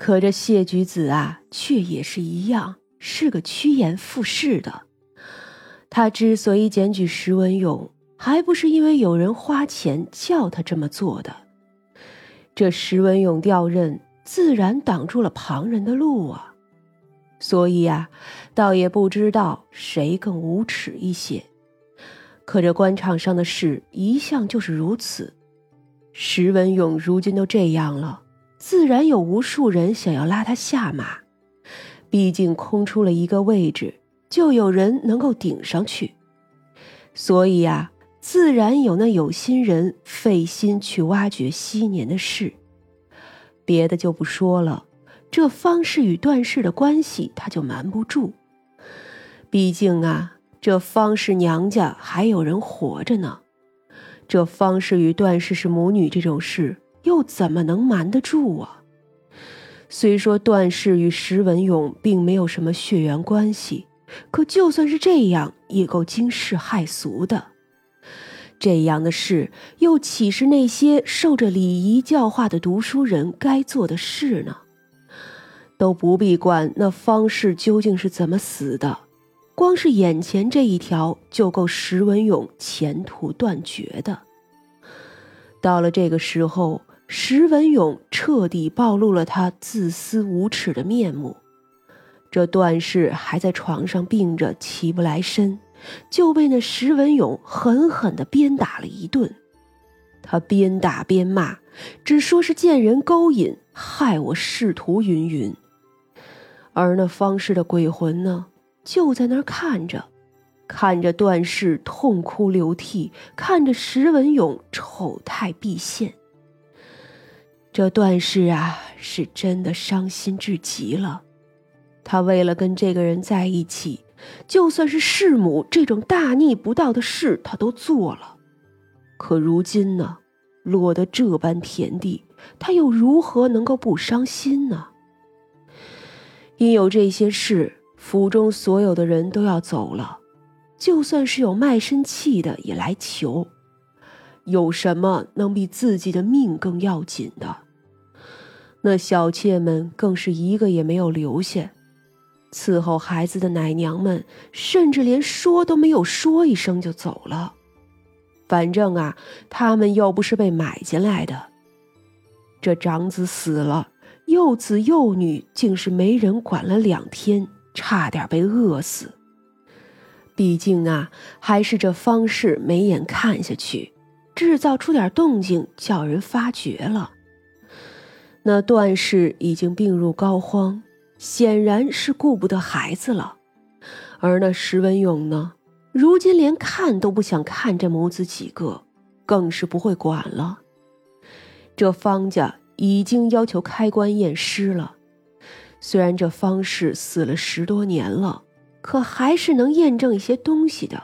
可这谢举子啊，却也是一样，是个趋炎附势的。他之所以检举石文勇，还不是因为有人花钱叫他这么做的。这石文勇调任，自然挡住了旁人的路啊。所以啊，倒也不知道谁更无耻一些。可这官场上的事一向就是如此。石文勇如今都这样了，自然有无数人想要拉他下马。毕竟空出了一个位置，就有人能够顶上去。所以啊，自然有那有心人费心去挖掘昔年的事。别的就不说了。这方氏与段氏的关系，他就瞒不住。毕竟啊，这方氏娘家还有人活着呢。这方氏与段氏是母女这种事，又怎么能瞒得住啊？虽说段氏与石文勇并没有什么血缘关系，可就算是这样，也够惊世骇俗的。这样的事，又岂是那些受着礼仪教化的读书人该做的事呢？都不必管那方氏究竟是怎么死的，光是眼前这一条就够石文勇前途断绝的。到了这个时候，石文勇彻底暴露了他自私无耻的面目。这段氏还在床上病着，起不来身，就被那石文勇狠狠地鞭打了一顿。他边打边骂，只说是见人勾引，害我仕途云云。而那方氏的鬼魂呢，就在那儿看着，看着段氏痛哭流涕，看着石文勇丑态毕现。这段氏啊，是真的伤心至极了。他为了跟这个人在一起，就算是弑母这种大逆不道的事，他都做了。可如今呢，落得这般田地，他又如何能够不伤心呢？因有这些事，府中所有的人都要走了，就算是有卖身契的也来求。有什么能比自己的命更要紧的？那小妾们更是一个也没有留下，伺候孩子的奶娘们甚至连说都没有说一声就走了。反正啊，他们又不是被买进来的。这长子死了。幼子幼女竟是没人管了两天，差点被饿死。毕竟啊，还是这方氏没眼看下去，制造出点动静，叫人发觉了。那段氏已经病入膏肓，显然是顾不得孩子了。而那石文勇呢，如今连看都不想看这母子几个，更是不会管了。这方家。已经要求开棺验尸了，虽然这方氏死了十多年了，可还是能验证一些东西的。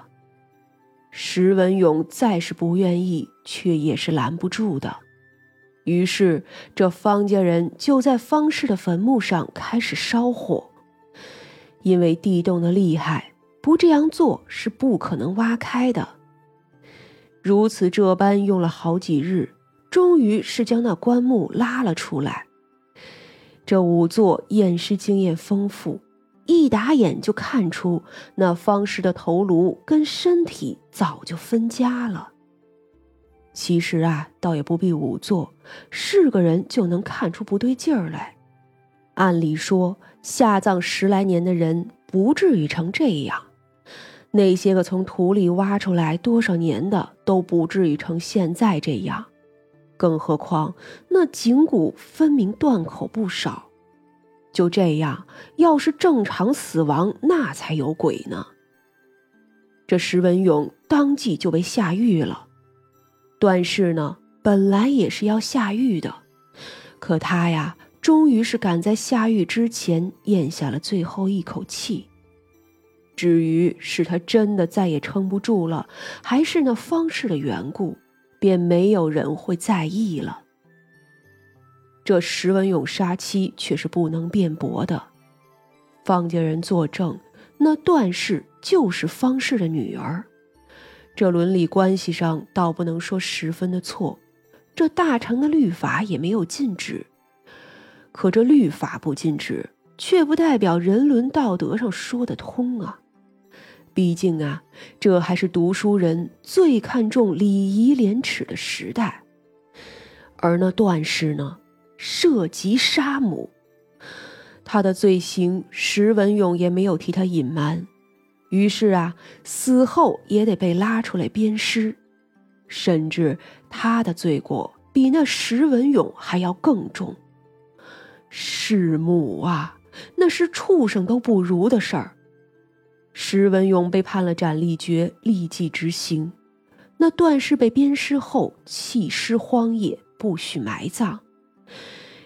石文勇再是不愿意，却也是拦不住的。于是，这方家人就在方氏的坟墓上开始烧火，因为地洞的厉害，不这样做是不可能挖开的。如此这般用了好几日。终于是将那棺木拉了出来。这仵作验尸经验丰富，一打眼就看出那方氏的头颅跟身体早就分家了。其实啊，倒也不必仵作，是个人就能看出不对劲儿来。按理说，下葬十来年的人不至于成这样，那些个从土里挖出来多少年的都不至于成现在这样。更何况那颈骨分明断口不少，就这样，要是正常死亡，那才有鬼呢。这石文勇当即就被下狱了。段氏呢，本来也是要下狱的，可他呀，终于是赶在下狱之前咽下了最后一口气。至于是他真的再也撑不住了，还是那方氏的缘故？便没有人会在意了。这石文勇杀妻却是不能辩驳的，方家人作证，那段氏就是方氏的女儿。这伦理关系上倒不能说十分的错，这大成的律法也没有禁止。可这律法不禁止，却不代表人伦道德上说得通啊。毕竟啊，这还是读书人最看重礼仪廉耻的时代。而那段氏呢，涉及杀母，他的罪行石文勇也没有替他隐瞒，于是啊，死后也得被拉出来鞭尸，甚至他的罪过比那石文勇还要更重。弑母啊，那是畜生都不如的事儿。石文勇被判了斩立决，立即执行。那段氏被鞭尸后弃尸荒野，不许埋葬。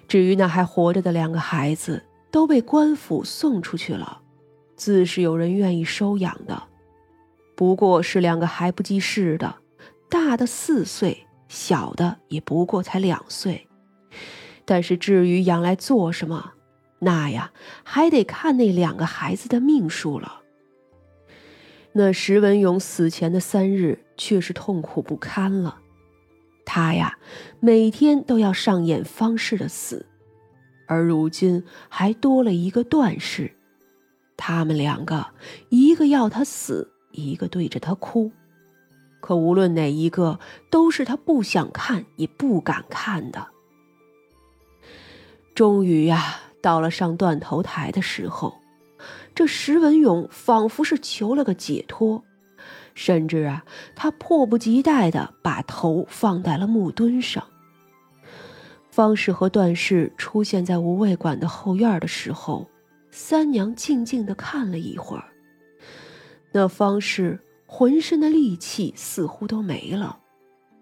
至于那还活着的两个孩子，都被官府送出去了，自是有人愿意收养的。不过是两个还不记事的，大的四岁，小的也不过才两岁。但是至于养来做什么，那呀，还得看那两个孩子的命数了。那石文勇死前的三日，却是痛苦不堪了。他呀，每天都要上演方氏的死，而如今还多了一个段氏。他们两个，一个要他死，一个对着他哭。可无论哪一个，都是他不想看也不敢看的。终于呀，到了上断头台的时候。这石文勇仿佛是求了个解脱，甚至啊，他迫不及待地把头放在了木墩上。方氏和段氏出现在无畏馆的后院的时候，三娘静静的看了一会儿。那方氏浑身的力气似乎都没了，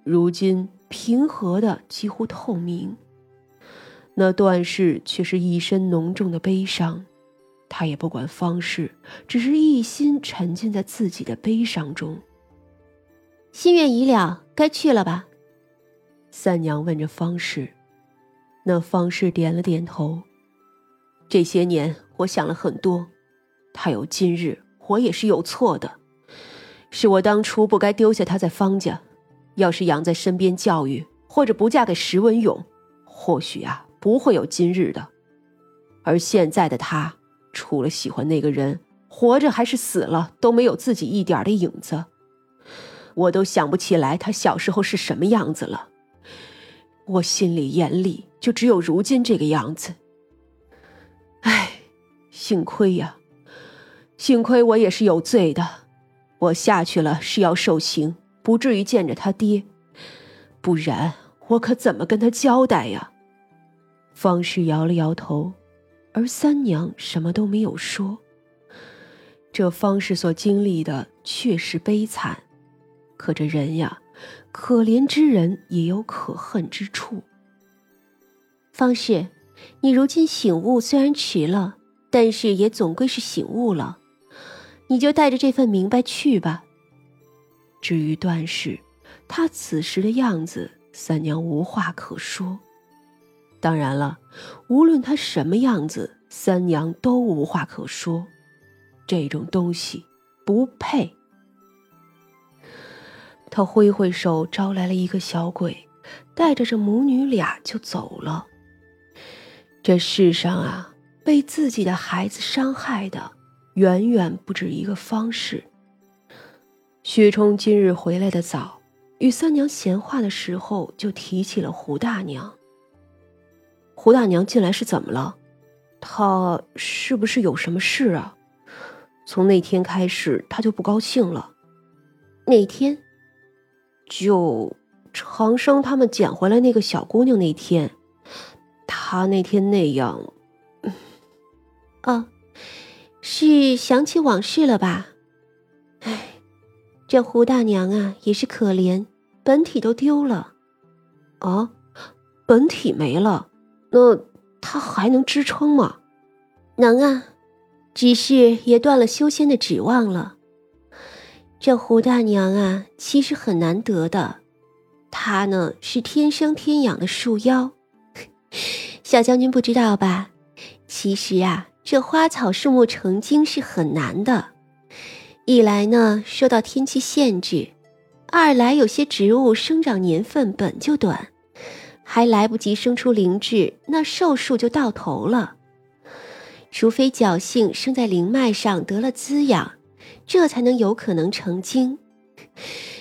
如今平和的几乎透明。那段氏却是一身浓重的悲伤。他也不管方氏，只是一心沉浸在自己的悲伤中。心愿已了，该去了吧？三娘问着方氏。那方氏点了点头。这些年我想了很多，他有今日，我也是有错的，是我当初不该丢下他在方家。要是养在身边教育，或者不嫁给石文勇，或许啊不会有今日的。而现在的他。除了喜欢那个人，活着还是死了都没有自己一点的影子。我都想不起来他小时候是什么样子了。我心里眼里就只有如今这个样子。唉，幸亏呀，幸亏我也是有罪的。我下去了是要受刑，不至于见着他爹，不然我可怎么跟他交代呀？方氏摇了摇头。而三娘什么都没有说。这方氏所经历的确实悲惨，可这人呀，可怜之人也有可恨之处。方氏，你如今醒悟虽然迟了，但是也总归是醒悟了，你就带着这份明白去吧。至于段氏，他此时的样子，三娘无话可说。当然了，无论他什么样子，三娘都无话可说。这种东西不配。他挥挥手，招来了一个小鬼，带着这母女俩就走了。这世上啊，被自己的孩子伤害的，远远不止一个方式。薛冲今日回来的早，与三娘闲话的时候，就提起了胡大娘。胡大娘进来是怎么了？她是不是有什么事啊？从那天开始，她就不高兴了。那天？就长生他们捡回来那个小姑娘那天，她那天那样。哦，是想起往事了吧？哎，这胡大娘啊，也是可怜，本体都丢了。啊，本体没了。那他还能支撑吗？能啊，只是也断了修仙的指望了。这胡大娘啊，其实很难得的。她呢是天生天养的树妖。小将军不知道吧？其实啊，这花草树木成精是很难的。一来呢受到天气限制，二来有些植物生长年份本就短。还来不及生出灵智，那寿数就到头了。除非侥幸生在灵脉上得了滋养，这才能有可能成精。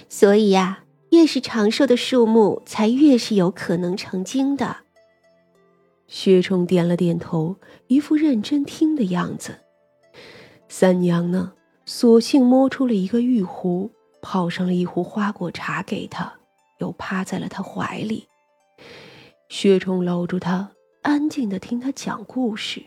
所以呀，越是长寿的树木，才越是有可能成精的。薛冲点了点头，一副认真听的样子。三娘呢，索性摸出了一个玉壶，泡上了一壶花果茶给他，又趴在了他怀里。薛冲搂住他，安静的听他讲故事。